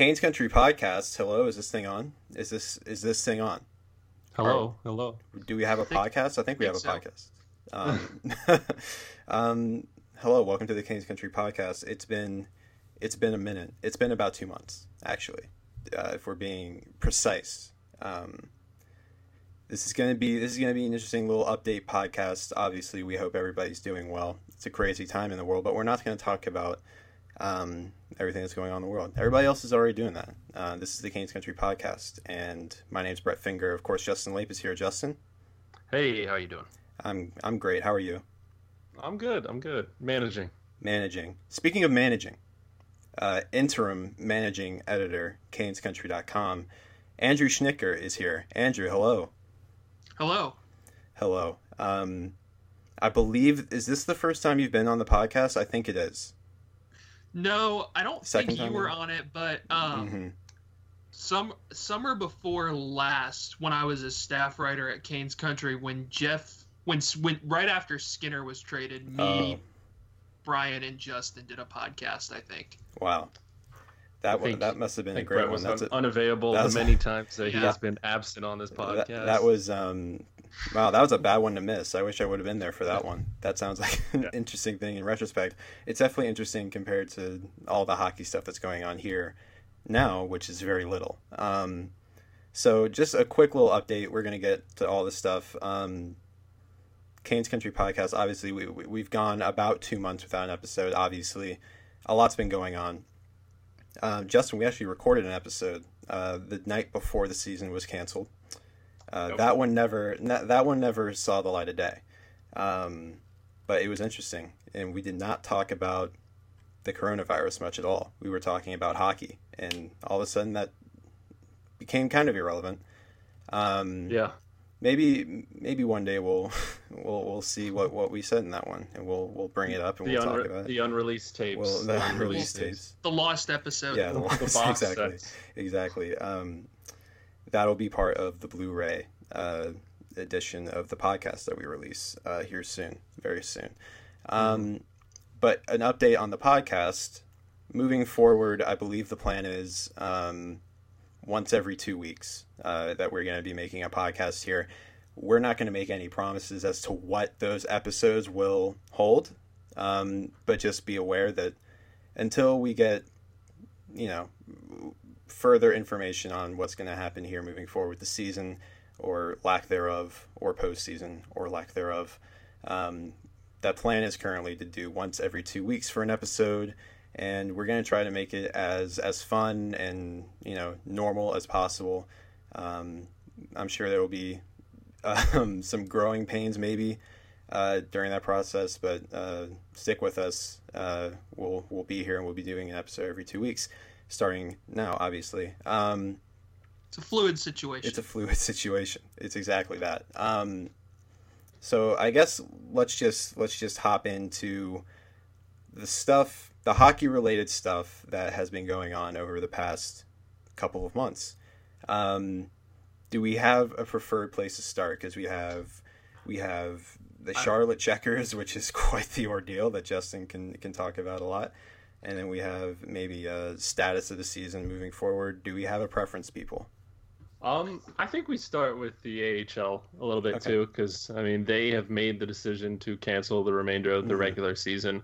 Canes Country Podcast. Hello, is this thing on? Is this is this thing on? Hello, hello. Do we have a think- podcast? I think we have a so. podcast. Um, um, hello, welcome to the Canes Country Podcast. It's been it's been a minute. It's been about two months, actually, uh, if we're being precise. Um, this is gonna be this is gonna be an interesting little update podcast. Obviously, we hope everybody's doing well. It's a crazy time in the world, but we're not going to talk about um, everything that's going on in the world. Everybody else is already doing that. Uh, this is the Canes Country Podcast, and my name's Brett Finger. Of course, Justin Lape is here. Justin, Hey, how you doing? I'm I'm great. How are you? I'm good. I'm good. Managing. Managing. Speaking of managing, uh, interim managing editor, CanesCountry.com, Andrew Schnicker is here. Andrew, hello. Hello. Hello. Um, I believe is this the first time you've been on the podcast? I think it is. No, I don't Second think you were on it, but um, hmm some summer before last, when I was a staff writer at Canes Country, when Jeff, when when right after Skinner was traded, me, Oh. Brian, and Justin did a podcast. I think. Wow. That I one, think- that must have been a great Brett one. was That's un- a, unavailable that was- many times that he has been absent on this podcast. that, that was um, wow. That was a bad one to miss. I wish I would have been there for that one. That sounds like an Yeah. interesting thing in retrospect. It's definitely interesting compared to all the hockey stuff that's going on here now, which is very little. Um, so just a quick little update. We're gonna get to all this stuff. Um, Canes Country Podcast. Obviously, we, we we've gone about two months without an episode. Obviously, a lot's been going on. Um, Justin, we actually recorded an episode uh, the night before the season was canceled. Uh, Yep. That one never ne- that one never saw the light of day, um, but it was interesting, and we did not talk about the coronavirus much at all. We were talking about hockey, and all of a sudden that became kind of irrelevant. Um, yeah. maybe maybe one day we'll we'll we'll see what, what we said in that one, and we'll we'll bring it up and The, we'll talk about it. the unreleased tapes. Well, the unreleased tapes. The lost episode. Yeah, the The ones- box exactly, sets. exactly. Um, that'll be part of the Blu-ray uh, edition of the podcast that we release uh, here soon, very soon. Um, But an update on the podcast. Moving forward, I believe the plan is um, once every two weeks uh, that we're going to be making a podcast here. We're not going to make any promises as to what those episodes will hold, um, but just be aware that until we get, you know, further information on what's going to happen here moving forward with the season or lack thereof, or postseason or lack thereof. Um, that plan is currently to do once every two weeks for an episode, and we're going to try to make it as as fun and you know normal as possible. Um, I'm sure there will be um, some growing pains maybe uh, during that process, but uh, stick with us. Uh, we'll we'll be here and we'll be doing an episode every two weeks, starting now. Obviously, um, It's a fluid situation. it's a fluid situation. It's exactly that. Um, so I guess let's just let's just hop into the stuff, the hockey related stuff that has been going on over the past couple of months. Um, do we have a preferred place to start? Because we have we have the Charlotte Checkers, which is quite the ordeal that Justin can can talk about a lot. And then we have maybe a status of the season moving forward. Do we have a preference, people? Um, I think we start with the AHL a little bit Okay. too, because I mean they have made the decision to cancel the remainder of the Mhm. regular season,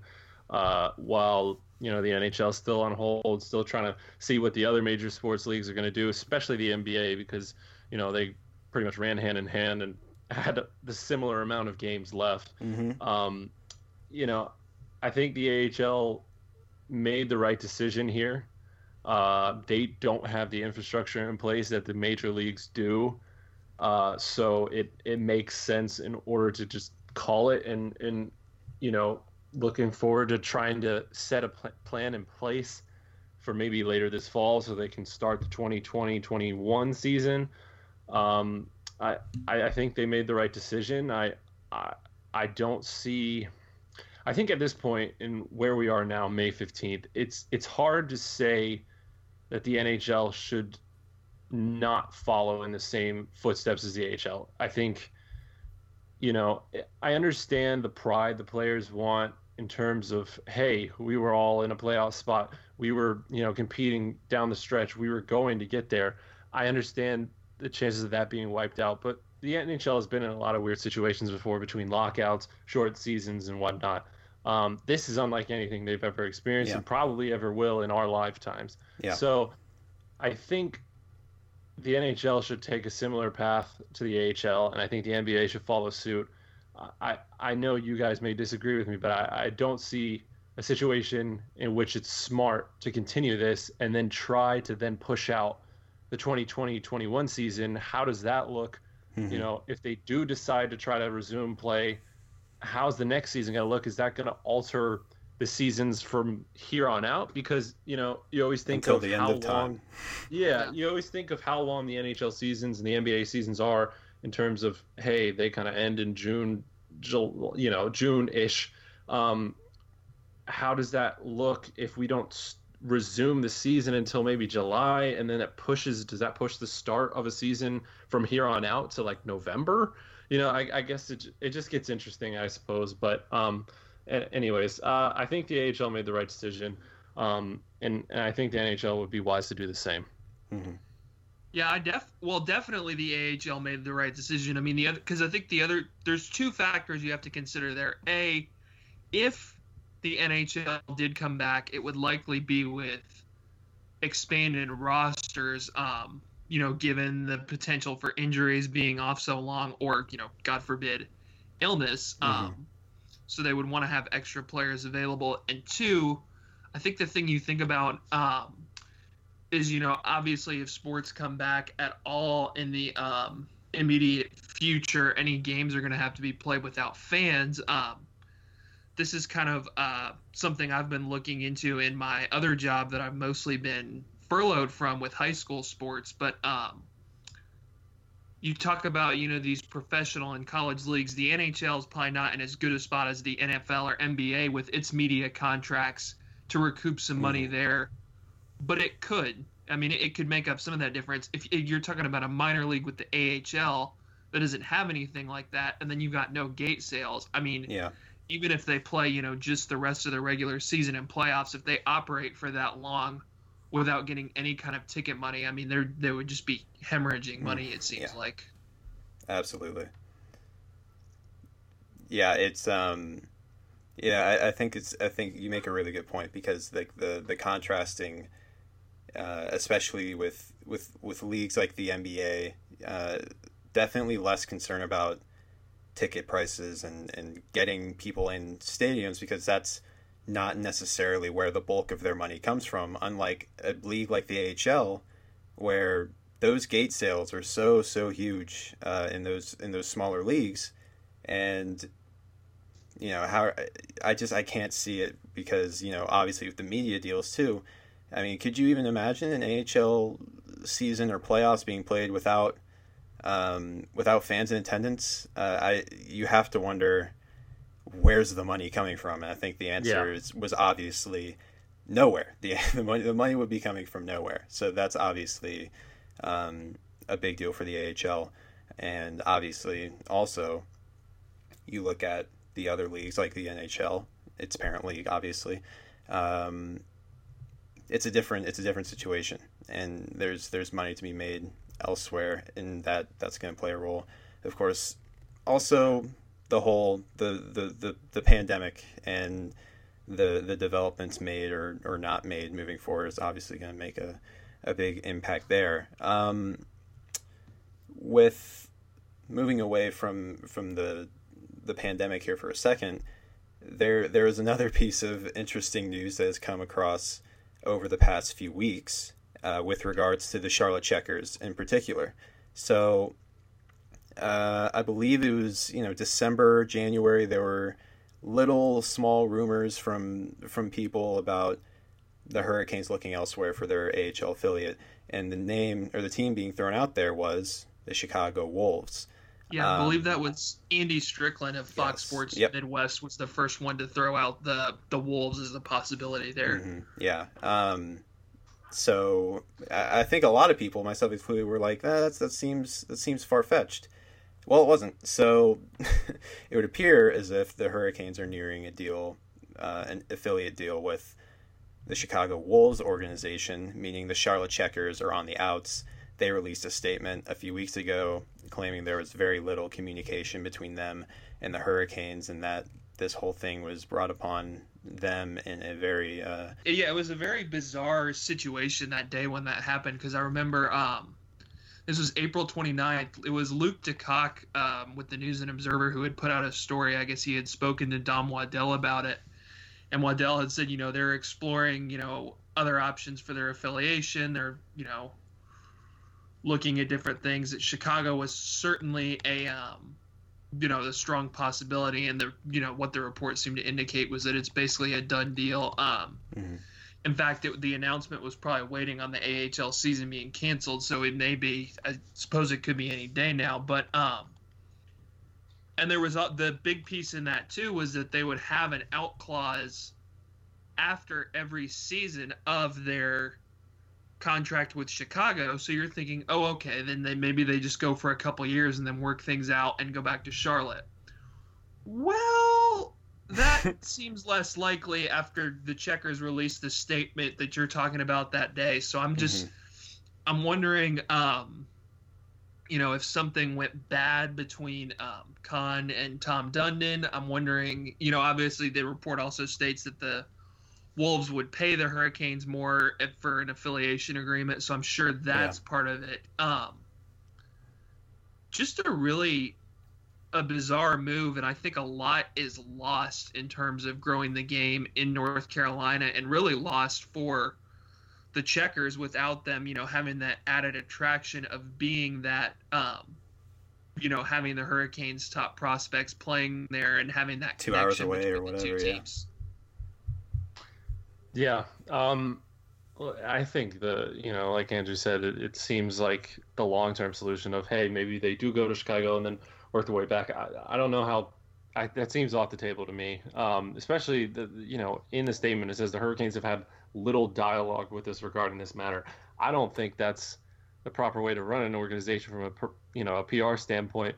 uh, while you know the NHL is still on hold, still trying to see what the other major sports leagues are going to do, especially the NBA, because you know they pretty much ran hand in hand and had the similar amount of games left. Mm-hmm. Um, you know, I think the AHL made the right decision here. Uh, they don't have the infrastructure in place that the major leagues do, uh, so it it makes sense in order to just call it and and you know looking forward to trying to set a pl- plan in place for maybe later this fall so they can start the 2020-21 season. Um, I, I think they made the right decision. I, I I don't see. I think at this point in where we are now, May 15th, it's it's hard to say that the NHL should not follow in the same footsteps as the AHL. I think, you know, I understand the pride the players want in terms of, hey, we were all in a playoff spot. We were, you know, competing down the stretch. We were going to get there. I understand the chances of that being wiped out, but the NHL has been in a lot of weird situations before between lockouts, short seasons, and whatnot. Um, this is unlike anything they've ever experienced yeah. and probably ever will in our lifetimes. Yeah. So I think the NHL should take a similar path to the AHL, and I think the NBA should follow suit. I, I know you guys may disagree with me, but I, I don't see a situation in which it's smart to continue this and then try to then push out the 2020-21 season. How does that look? Mm-hmm. You know, if they do decide to try to resume play, how's the next season going to look? Is that going to alter – the seasons from here on out because you know you always think Until of the how end of long time. Yeah, yeah, you always think of how long the NHL seasons and the NBA seasons are in terms of hey they kind of end in June you know June ish um, how does that look if we don't resume the season until maybe July and then it pushes does that push the start of a season from here on out to like November you know I, I guess it, it just gets interesting I suppose but um anyways, uh, I think the AHL made the right decision, um, and, and, I think the NHL would be wise to do the same. Mm-hmm. Yeah, I def well definitely the AHL made the right decision. I mean the other because I think the other there's two factors you have to consider there. A, if the NHL did come back, it would likely be with expanded rosters. Um, you know, given the potential for injuries being off so long, or you know, God forbid, illness. Mm-hmm. Um, so they would want to have extra players available. And two, I think the thing you think about um, is, you know, obviously if sports come back at all in the um, immediate future, any games are going to have to be played without fans. Um, this is kind of uh, something I've been looking into in my other job that I've mostly been furloughed from with high school sports. But um, you talk about you know these professional and college leagues the nhl is probably not in as good a spot as the nfl or nba with its media contracts to recoup some money mm. there but it could i mean it could make up some of that difference if you're talking about a minor league with the ahl that doesn't have anything like that and then you've got no gate sales i mean yeah even if they play you know just the rest of the regular season and playoffs if they operate for that long without getting any kind of ticket money. I mean, there they would just be hemorrhaging money. It seems yeah. like. Absolutely. Yeah, it's um, yeah, I, I, think it's I think you make a really good point because the the the contrasting, uh, especially with with with leagues like the NBA, uh, definitely less concern about ticket prices and and getting people in stadiums because that's not necessarily where the bulk of their money comes from, unlike a league like the AHL, where those gate sales are so so huge uh, in those in those smaller leagues, and you know how I just I can't see it because you know obviously with the media deals too. I mean, could you even imagine an AHL season or playoffs being played without um, without fans in attendance? Uh, I you have to wonder where's the money coming from? And I think the answer yeah. is, was obviously nowhere. The, the money the money would be coming from nowhere. So that's obviously um, a big deal for the AHL, and obviously also you look at the other leagues like the NHL, its parent league, obviously. Um, it's a different it's a different situation, and there's there's money to be made elsewhere, and that that's going to play a role. Of course, also the whole the, the, the, the pandemic and the the developments made or, or not made moving forward is obviously going to make a, a big impact there. Um, with moving away from from the the pandemic here for a second, there there is another piece of interesting news that has come across over the past few weeks uh, with regards to the Charlotte Checkers in particular. So uh, I believe it was you know December, January. There were little small rumors from from people about the Hurricanes looking elsewhere for their AHL affiliate, and the name or the team being thrown out there was the Chicago Wolves. Yeah, I believe um, that was Andy Strickland of Fox yes. Sports yep. Midwest was the first one to throw out the the Wolves as a possibility there. Mm-hmm. Yeah. Um, so I, I think a lot of people, myself included, were like, "That's that seems that seems far fetched." Well, it wasn't. So it would appear as if the Hurricanes are nearing a deal, uh, an affiliate deal with the Chicago Wolves organization, meaning the Charlotte Checkers are on the outs. They released a statement a few weeks ago claiming there was very little communication between them and the Hurricanes, and that this whole thing was brought upon them in a very uh... yeah, it was a very bizarre situation that day when that happened because I remember um, this was April 29th. It was Luke DeCock um, with the News and Observer who had put out a story. I guess he had spoken to Don Waddell about it and Waddell had said, you know, they're exploring, you know, other options for their affiliation. They're, you know, looking at different things. Chicago was certainly a, um, you know, the strong possibility, and the, you know, what the report seemed to indicate was that it's basically a done deal. Um, mm-hmm. In fact, it, the announcement was probably waiting on the AHL season being canceled, so it may be. I suppose it could be any day now, but um, and there was the big piece in that too was that they would have an out clause after every season of their contract with Chicago. So you're thinking, oh, okay, then they maybe they just go for a couple years and then work things out and go back to Charlotte. Well, that seems less likely after the Checkers released the statement that you're talking about that day. So I'm just, mm-hmm. I'm wondering, um, you know, if something went bad between um, Kahn and Tom Dundon, I'm wondering, you know, obviously the report also states that the Wolves would pay the Hurricanes more for an affiliation agreement, so I'm sure that's yeah. part of it. Um, just a really a bizarre move, and I think a lot is lost in terms of growing the game in North Carolina, and really lost for the checkers without them, you know, having that added attraction of being that, um, you know, having the Hurricanes' top prospects playing there and having that two hours away or whatever. Yeah. Yeah. Um, I think the you know, like Andrew said, it, it seems like the long term solution of hey, maybe they do go to Chicago and then work their way back. I, I don't know how. I, that seems off the table to me. Um, especially the you know in the statement it says the Hurricanes have had little dialogue with us regarding this matter. I don't think that's the proper way to run an organization from a you know a PR standpoint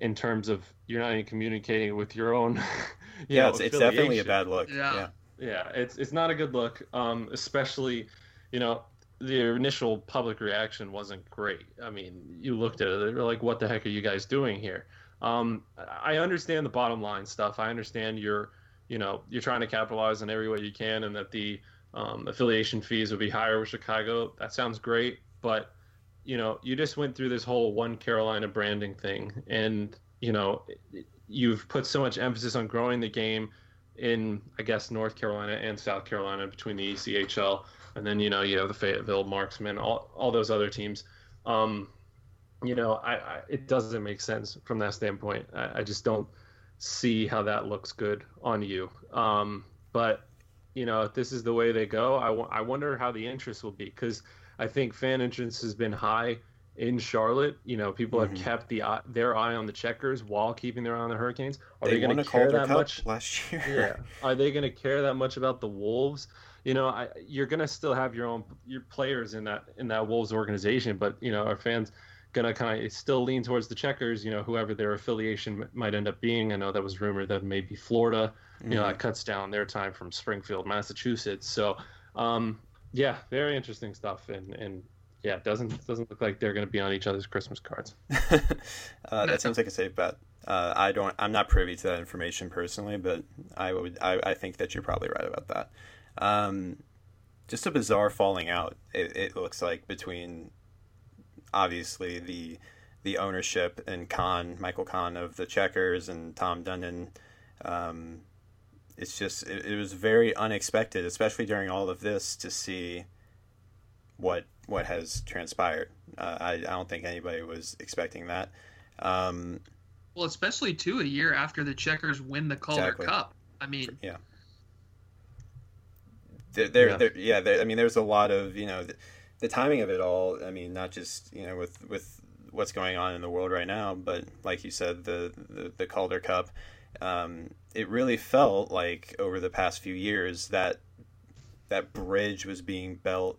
in terms of you're not even communicating with your own. yeah, know, it's, it's, definitely a bad look. Yeah. yeah, yeah, it's it's not a good look. Um, especially, you know, the initial public reaction wasn't great. I mean, you looked at it, they were like, "What the heck are you guys doing here?" Um, I understand the bottom line stuff. I understand you're, you know, you're trying to capitalize in every way you can, and that the um, affiliation fees would be higher with Chicago. That sounds great, but you know, you just went through this whole one Carolina branding thing, and you know, you've put so much emphasis on growing the game in, I guess, North Carolina and South Carolina between the ECHL, and then you know, you have the Fayetteville Marksmen, all all those other teams. Um, you know, I, I, it doesn't make sense from that standpoint. I, I, just don't see how that looks good on you. Um, but you know, if this is the way they go, I, w- I wonder how the interest will be because I think fan interest has been high in Charlotte. You know, people mm-hmm. have kept the their eye on the Checkers while keeping their eye on the Hurricanes. Are they, they going to care that much last year? Yeah. Are they going to care that much about the Wolves? You know, I, you're going to still have your own your players in that in that Wolves organization, but you know, our fans gonna kind of still lean towards the checkers you know whoever their affiliation might end up being i know that was rumored that maybe florida you know, that mm-hmm. cuts down their time from Springfield, Massachusetts. So, um, yeah, very interesting stuff, and and yeah, it doesn't doesn't look like they're going to be on each other's Christmas cards. uh, that sounds like a safe bet. Uh, I don't. I'm not privy to that information personally, but I would. I, I think that you're probably right about that. Um, just a bizarre falling out. It, it looks like between obviously the the ownership and Kahn Michael Kahn of the Checkers and Tom Dundon. Um, it's just it, it, was very unexpected, especially during all of this, to see what what has transpired. Uh, I, I don't think anybody was expecting that. Um, well, especially too a year after the Checkers win the Calder exactly. Cup. I mean, yeah. There, there, yeah. There, yeah there, I mean, there's a lot of you know, the, the, timing of it all. I mean, not just you know with with what's going on in the world right now, but like you said, the the, the Calder Cup. Um, it really felt like over the past few years that that bridge was being built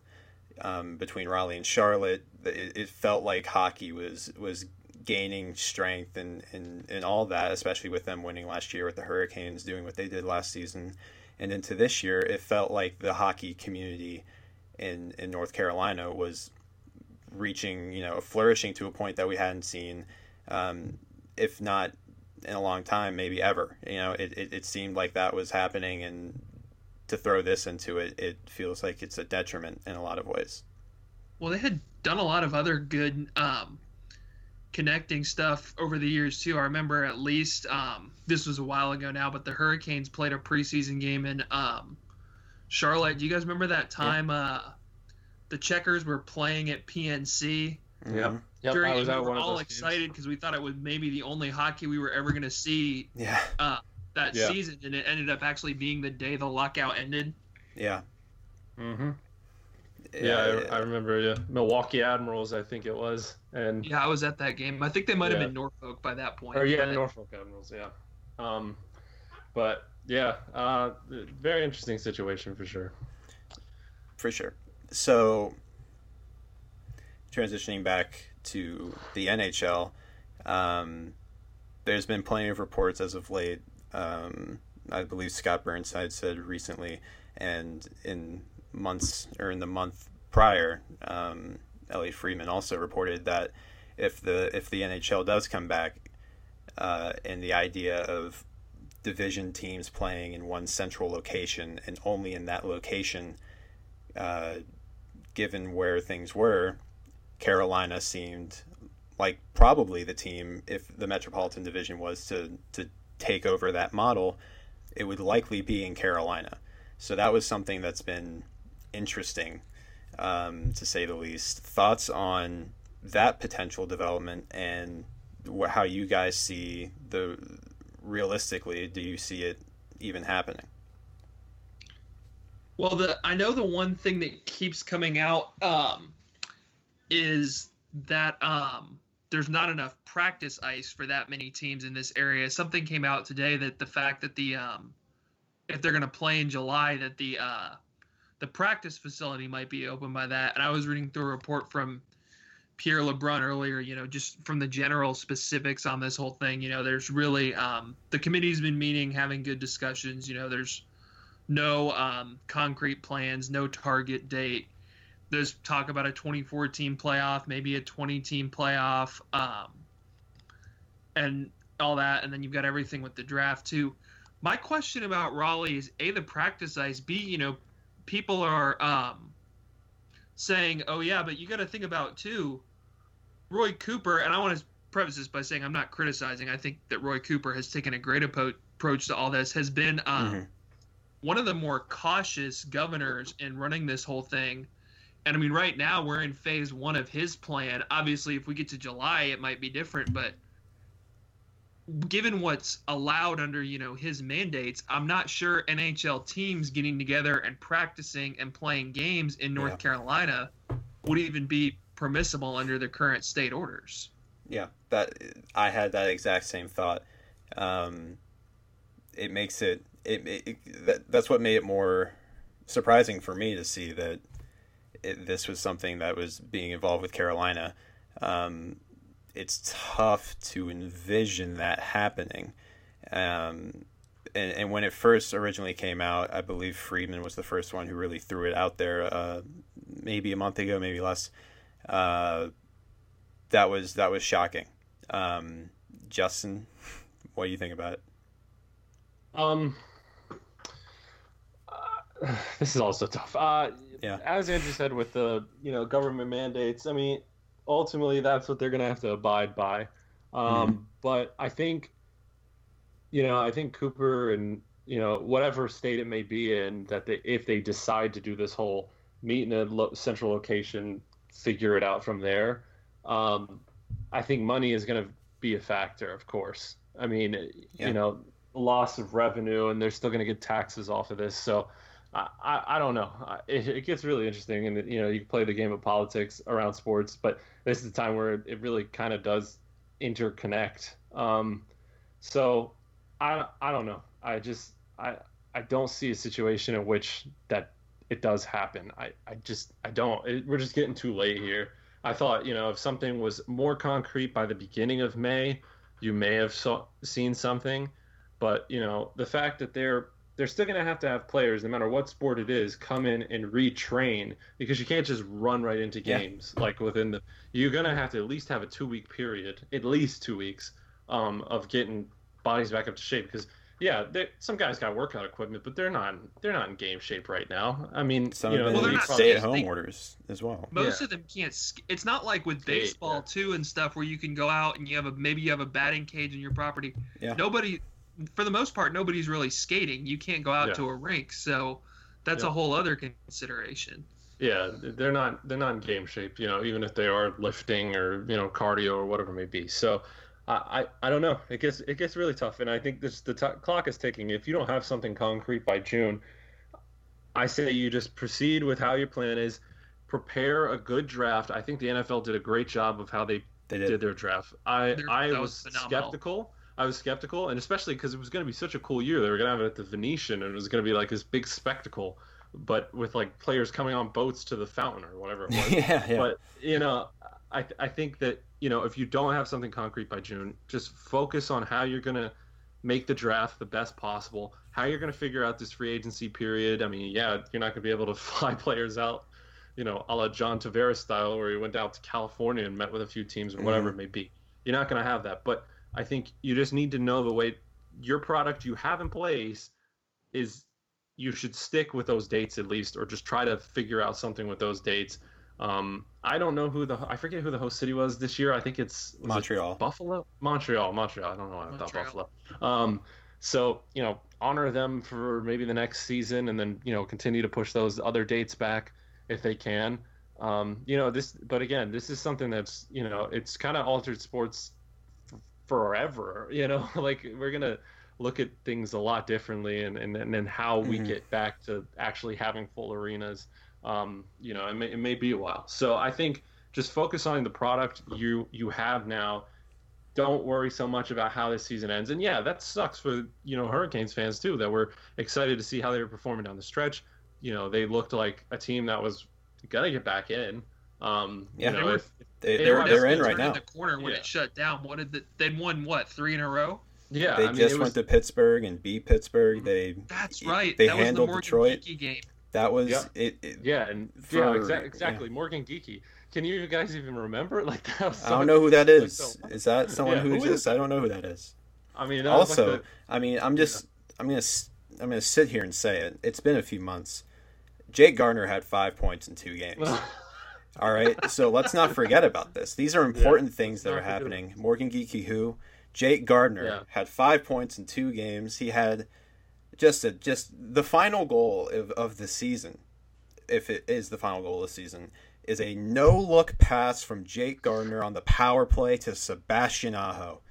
um, between Raleigh and Charlotte. It, it, felt like hockey was was gaining strength and, and, and all that, especially with them winning last year with the Hurricanes doing what they did last season. And into this year, it felt like the hockey community in, in North Carolina was reaching, you know, flourishing to a point that we hadn't seen, um, if not in a long time, maybe ever. You know, it, it, it seemed like that was happening, and to throw this into it, it feels like it's a detriment in a lot of ways. Well, they had done a lot of other good um, connecting stuff over the years too. I remember at least um, this was a while ago now, but the Hurricanes played a preseason game in um, Charlotte. Do you guys remember that time? Yeah. Uh, the Checkers were playing at PNC. Yeah. Yep, During, we were all excited because we thought it was maybe the only hockey we were ever going to see. Yeah. Uh, that yeah. season, and it ended up actually being the day the lockout ended. Yeah. Mm-hmm. Yeah, I, I, remember. Yeah, Milwaukee Admirals, I think it was, and yeah, I was at that game. I think they might have been Norfolk by that point. Or yeah, but... Norfolk Admirals. Yeah. Um, but yeah, uh, very interesting situation for sure. For sure. So, transitioning back to the NHL, um, there's been plenty of reports as of late. Um, I believe Scott Burnside said recently, and in months or in the month prior, um, Friedman also reported that if the if the NHL does come back, uh, and the idea of division teams playing in one central location and only in that location, uh, given where things were, Carolina seemed like probably the team if the Metropolitan Division was to to take over that model, it would likely be in Carolina. So that was something that's been interesting, um, to say the least. Thoughts on that potential development and wh- how you guys see the realistically, do you see it even happening? Well, the I know the one thing that keeps coming out um, is that um, there's not enough practice ice for that many teams in this area. Something came out today that the fact that the um, if they're going to play in July, that the uh, the practice facility might be open by that. And I was reading through a report from Pierre LeBrun earlier, you know, just from the general specifics on this whole thing. You know, there's really um, the committee's been meeting, having good discussions. You know, there's no um, concrete plans, no target date. There's talk about a 24 team playoff, maybe a 20 team playoff, um, and all that. And then you've got everything with the draft too. My question about Raleigh is a the practice ice, b you know people are um, saying, "Oh yeah, but you got to think about too." Roy Cooper, and I want to preface this by saying I'm not criticizing. I think that Roy Cooper has taken a great approach to all this. Has been um, mm-hmm. one of the more cautious governors in running this whole thing. And I mean, right now we're in phase one of his plan. Obviously, if we get to July, it might be different, but given what's allowed under you know his mandates, I'm not sure NHL teams getting together and practicing and playing games in North yeah. Carolina would even be permissible under the current state orders. Yeah, that I had that exact same thought. Um, it makes it, it, it that, that's what made it more surprising for me to see that it, this was something that was being involved with Carolina. Um, it's tough to envision that happening. Um, and, and, when it first originally came out, I believe Friedman was the first one who really threw it out there, uh, maybe a month ago, maybe less. Uh, that was that was shocking. Um, Justin, what do you think about it? Um, uh, this is also tough. Uh, yeah. As Andrew said, with the you know government mandates, I mean, ultimately that's what they're going to have to abide by. Um, mm-hmm. But I think, you know, I think Cooper and you know whatever state it may be in that they if they decide to do this whole meet in a lo- central location, figure it out from there. Um, I think money is going to be a factor, of course. I mean, yeah. you know, loss of revenue, and they're still going to get taxes off of this. So I, I, don't know. It, it, gets really interesting, and you know, you play the game of politics around sports, but this is the time where it really kind of does interconnect. Um, so I, I don't know. I just I I don't see a situation in which that it does happen. I, I just I don't. It, we're just getting too late here. I thought you know if something was more concrete by the beginning of May, you may have saw, seen something. But you know the fact that they're they're still going to have to have players, no matter what sport it is, come in and retrain because you can't just run right into games yeah. like within the. You're going to have to at least have a two week period, at least two weeks, um, of getting bodies back up to shape because yeah, some guys got workout equipment, but they're not they're not in game shape right now. I mean, some you know, well, they're not stay at home orders as well. Most yeah. of them can't. It's not like with baseball yeah. too and stuff where you can go out and you have a maybe you have a batting cage in your property. Yeah. Nobody, for the most part, nobody's really skating. You can't go out yeah. to a rink, so that's a whole other consideration. Yeah, they're not they're not in game shape. You know, even if they are lifting or you know cardio or whatever it may be. So I, I don't know. It gets it gets really tough, and I think this the t- clock is ticking. If you don't have something concrete by June, I say you just proceed with how your plan is. Prepare a good draft. I think the NFL did a great job of how they, they did. did. their draft. I They're, I was, was skeptical. I was skeptical, and especially because it was going to be such a cool year. They were going to have it at the Venetian, and it was going to be like this big spectacle, but with like players coming on boats to the fountain or whatever it was. yeah, yeah. But you know, I I think that you know, if you don't have something concrete by June, just focus on how you're going to make the draft the best possible, how you're going to figure out this free agency period. I mean, yeah, you're not going to be able to fly players out, you know, a la John Tavares style, where he went out to California and met with a few teams or whatever mm-hmm. it may be. You're not going to have that. But I think you just need to know the way your product you have in place is you should stick with those dates at least, or just try to figure out something with those dates um, I don't know who the I forget who the host city was this year. I think it's Montreal, it Buffalo, Montreal, Montreal. I don't know why I thought Buffalo. Um, so you know, honor them for maybe the next season, and then you know continue to push those other dates back if they can. Um, you know this, but again, this is something that's you know it's kind of altered sports forever. You know, like we're gonna look at things a lot differently, and and and then how we mm-hmm. get back to actually having full arenas um, you know, it may, it may be a while. So I think just focus on the product you you have now. Don't worry so much about how this season ends. And yeah, that sucks for you know Hurricanes fans too that were excited to see how they were performing down the stretch. You know, they looked like a team that was gonna get back in. Um, yeah, you know, they were, if, they, they they're, they're in right now. The corner when yeah. it shut down. What did the, they'd won what three in a row? Yeah, they I mean, just went to Pittsburgh and beat Pittsburgh. They that's right. They that handled was the Detroit game. That was yep. it, it, Yeah, and for, yeah, exa- exactly. Yeah. Morgan Geekie. Can you guys even remember? Like that so, I don't know who that is. so, is that someone yeah, who, who exists? I don't know who that is. I mean, also, like the, I mean, I'm just, I'm gonna, I'm gonna sit here and say it. It's been a few months. Jake Gardiner had five points in two games. All right, so let's not forget about this. These are important things that are happening. Morgan Geekie, who Jake Gardiner had five points in two games. He had just a, just the final goal of, of the season, if it is the final goal of the season, is a no look pass from Jake Gardiner on the power play to Sebastian Aho.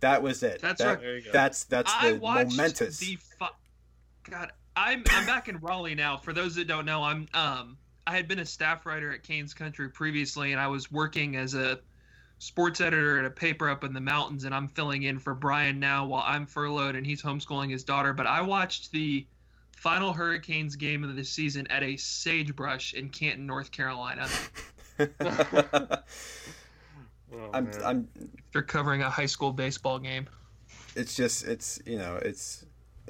That was it. That's that, right. That's that's I the momentous. The fu- God, I'm I'm back in Raleigh now. For those that don't know, I'm um I had been a staff writer at Canes Country previously, and I was working as a sports editor at a paper up in the mountains, and I'm filling in for Brian now while I'm furloughed and he's homeschooling his daughter. But I watched the final Hurricanes game of the season at a sagebrush in Canton, North Carolina. oh, I'm, I'm. They're covering a high school baseball game. It's just, it's you know, it's,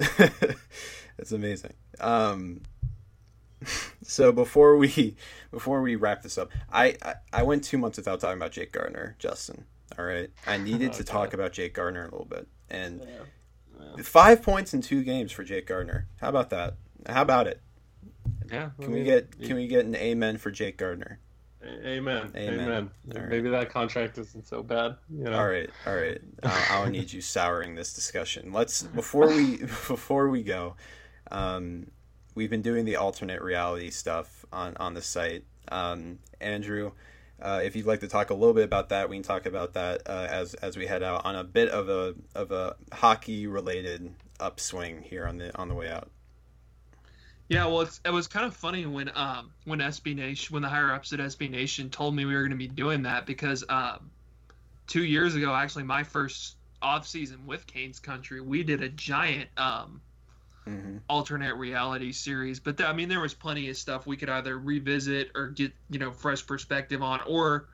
it's amazing. Um, so before we before we wrap this up, I, I, I went two months without talking about Jake Gardiner, Justin. All right, I needed okay. to talk about Jake Gardiner a little bit, and yeah. Yeah. five points in two games for Jake Gardiner. How about that? How about it? Yeah. Can I mean, we get can we get an amen for Jake Gardiner? Amen. Amen. amen. Right. Maybe that contract isn't so bad. You know? All right. All right. I'll, I'll need you souring this discussion. Let's before we before we go. Um, we've been doing the alternate reality stuff on on the site. Um, Andrew, uh, if you'd like to talk a little bit about that, we can talk about that uh, as as we head out on a bit of a of a hockey related upswing here on the on the way out. Yeah, well, it was kind of funny when um when SB Nation when the higher ups at SB Nation told me we were going to be doing that because um two years ago, actually my first off season with Canes Country, we did a giant um mm-hmm. alternate reality series. But th- I mean, there was plenty of stuff we could either revisit or get you know fresh perspective on, or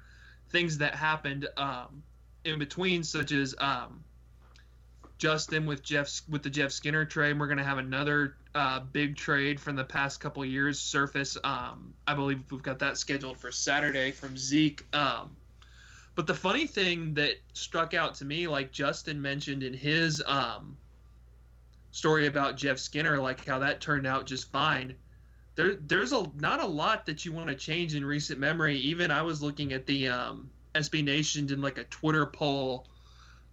things that happened um in between, such as um Justin with Jeff with the Jeff Skinner trade. We're going to have another uh, big trade from the past couple years surface. Um, I believe we've got that scheduled for Saturday from Zeke. Um, but the funny thing that struck out to me, like Justin mentioned in his um, story about Jeff Skinner, like how that turned out just fine. There, there's a not a lot that you want to change in recent memory. Even I was looking at the um, SB Nation did like a Twitter poll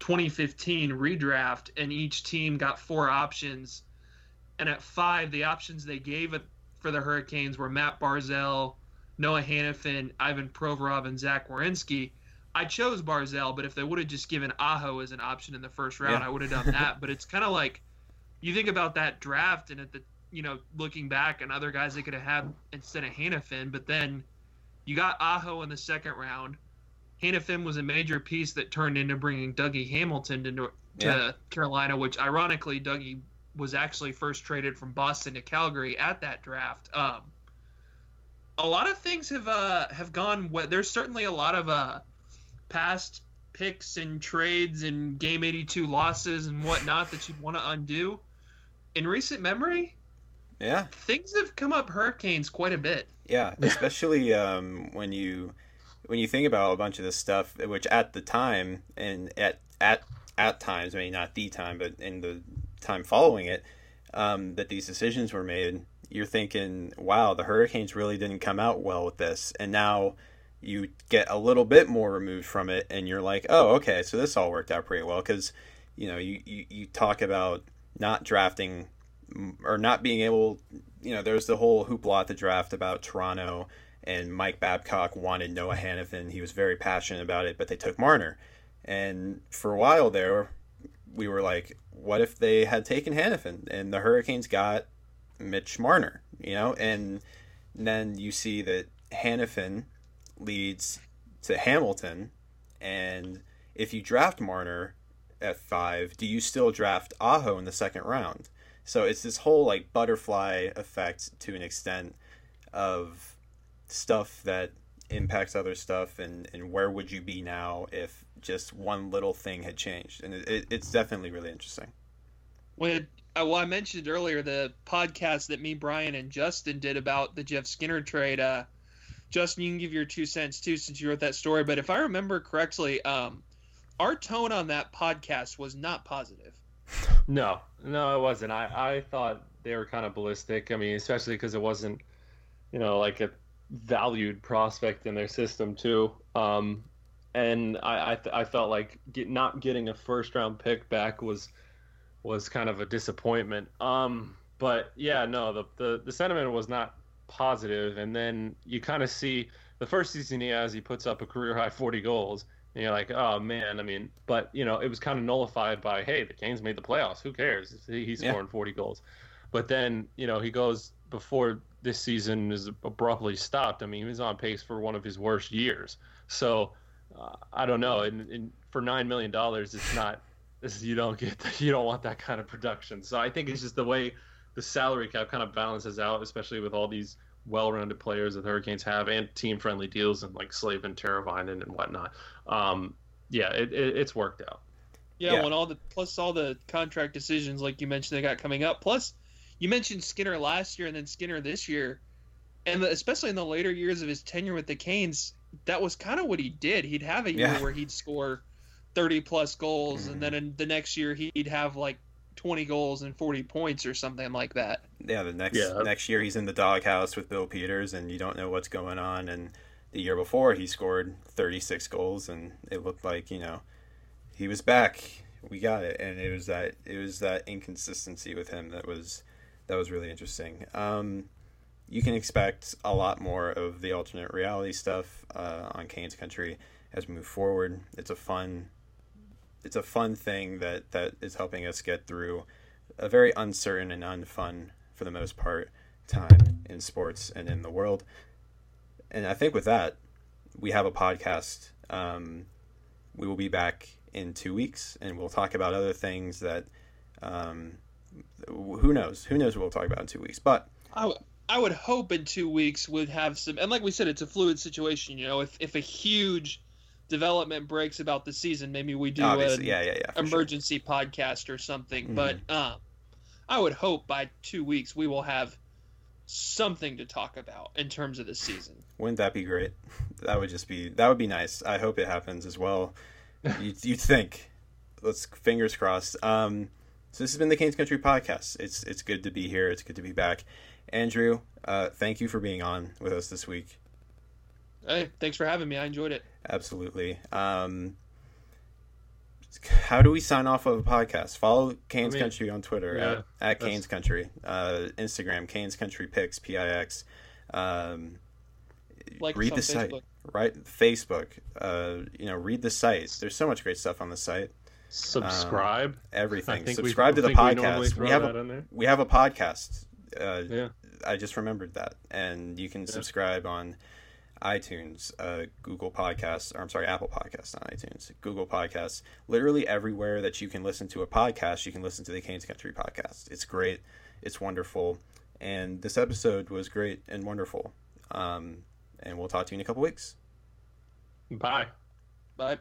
2015 redraft, and each team got four options. And at five, the options they gave it for the Hurricanes were Matt Barzal, Noah Hanifin, Ivan Provorov, and Zach Werenski. I chose Barzal, but if they would have just given Aho as an option in the first round, yeah. I would have done that. but it's kind of like you think about that draft, and at the you know looking back, and other guys they could have had instead of Hanifin, but then you got Aho in the second round. Hanifin was a major piece that turned into bringing Dougie Hamilton to, to yeah. Carolina, which ironically, Dougie was actually first traded from Boston to Calgary at that draft. Um, a lot of things have uh, have gone. There's certainly a lot of uh, past picks and trades and game 82 losses and whatnot that you'd want to undo. In recent memory, yeah, things have come up Hurricanes quite a bit. Yeah, especially um, when you when you think about a bunch of this stuff, which at the time and at at at times, I mean not the time, but in the time following it, um, that these decisions were made, you're thinking, wow, the Hurricanes really didn't come out well with this, and now you get a little bit more removed from it, and you're like, oh, okay, so this all worked out pretty well. Because you know you, you you talk about not drafting mm, or not being able, you know, there's the whole hoopla at the draft about Toronto and Mike Babcock wanted Noah Hanifin. He was very passionate about it, but they took Marner. And for a while there, we were like, what if they had taken Hanifin and the Hurricanes got Mitch Marner, you know? And then you see that Hanifin leads to Hamilton. And if you draft Marner at five, do you still draft Aho in the second round? So it's this whole like butterfly effect to an extent of stuff that impacts other stuff and, and where would you be now if just one little thing had changed? And it, it, it's definitely really interesting. When uh, well i mentioned earlier the podcast that me brian and justin did about the jeff skinner trade uh, justin you can give your two cents too since you wrote that story. But if i remember correctly um, our tone on that podcast was not positive no no it wasn't i, I thought they were kind of ballistic i mean especially because it wasn't you know like a valued prospect in their system too. Um, and I, I, I, felt like get, not getting a first round pick back was was kind of a disappointment. Um, but yeah, no, the, the, the sentiment was not positive. And then you kind of see the first season he has, he puts up a career high 40 goals. And you're like, oh man, I mean, but you know, it was kind of nullified by, hey, the Canes made the playoffs. Who cares? He's scoring yeah. 40 goals. But then, you know, he goes before this season is abruptly stopped. I mean, he was on pace for one of his worst years. So uh, I don't know. And, and, for nine million dollars, it's not. This, you don't get. You don't want that kind of production. So I think it's just the way the salary cap kind of balances out, especially with all these well-rounded players that the Hurricanes have and team-friendly deals and like Slavin, Teravainen, and whatnot. Um, yeah, it, it, it's worked out. Yeah, yeah, when all the plus all the contract decisions like you mentioned they got coming up, plus you mentioned Skinner last year and then Skinner this year, and especially in the later years of his tenure with the Canes, that was kind of what he did. He'd have a year yeah. where he'd score 30 plus goals, and then in the next year he'd have like 20 goals and 40 points or something like that. Yeah, the next yeah. next year he's in the doghouse with Bill Peters, and you don't know what's going on. And the year before he scored 36 goals, and it looked like you know he was back. We got it, and it was that it was that inconsistency with him that was that was really interesting. Um, you can expect a lot more of the alternate reality stuff uh, on Canes Country as we move forward. It's a fun, it's a fun thing that that is helping us get through a very uncertain and unfun for the most part time in sports and in the world. And I think with that, we have a podcast. Um, we will be back in two weeks, and we'll talk about other things that. Um, who knows? Who knows what we'll talk about in two weeks? But I, w- I would hope in two weeks we'd have some. And like we said, it's a fluid situation. You know, if if a huge development breaks about the season, maybe we do an yeah, yeah, yeah. for sure. emergency podcast or something. Mhm. But um, I would hope by two weeks we will have something to talk about in terms of the season. Wouldn't that be great? That would just be that would be nice. I hope it happens as well. you you'd think. Let's fingers crossed. Um, so this has been the Canes Country podcast. It's it's good to be here. It's good to be back. Andrew, uh, thank you for being on with us this week. Hey, thanks for having me. I enjoyed it. Absolutely. Um, how do we sign off of a podcast? Follow Canes I mean, Country on Twitter yeah, at, at that's- Canes Country, uh, Instagram Canes Country Picks P I X. Um, Like read on the site, right? Facebook. Uh, you know, read the site. There's so much great stuff on the site. Subscribe. I Everything. Subscribe we, to the I think We, podcast. We have a in there. we have a podcast. Uh, Yeah. I just remembered that, and you can subscribe on iTunes, uh, Google Podcasts, or I'm sorry, Apple Podcasts, not iTunes, Google Podcasts. Literally everywhere that you can listen to a podcast, you can listen to the Canes Country podcast. It's great, it's wonderful, and this episode was great and wonderful. Um, and we'll talk to you in a couple weeks. Bye. Bye.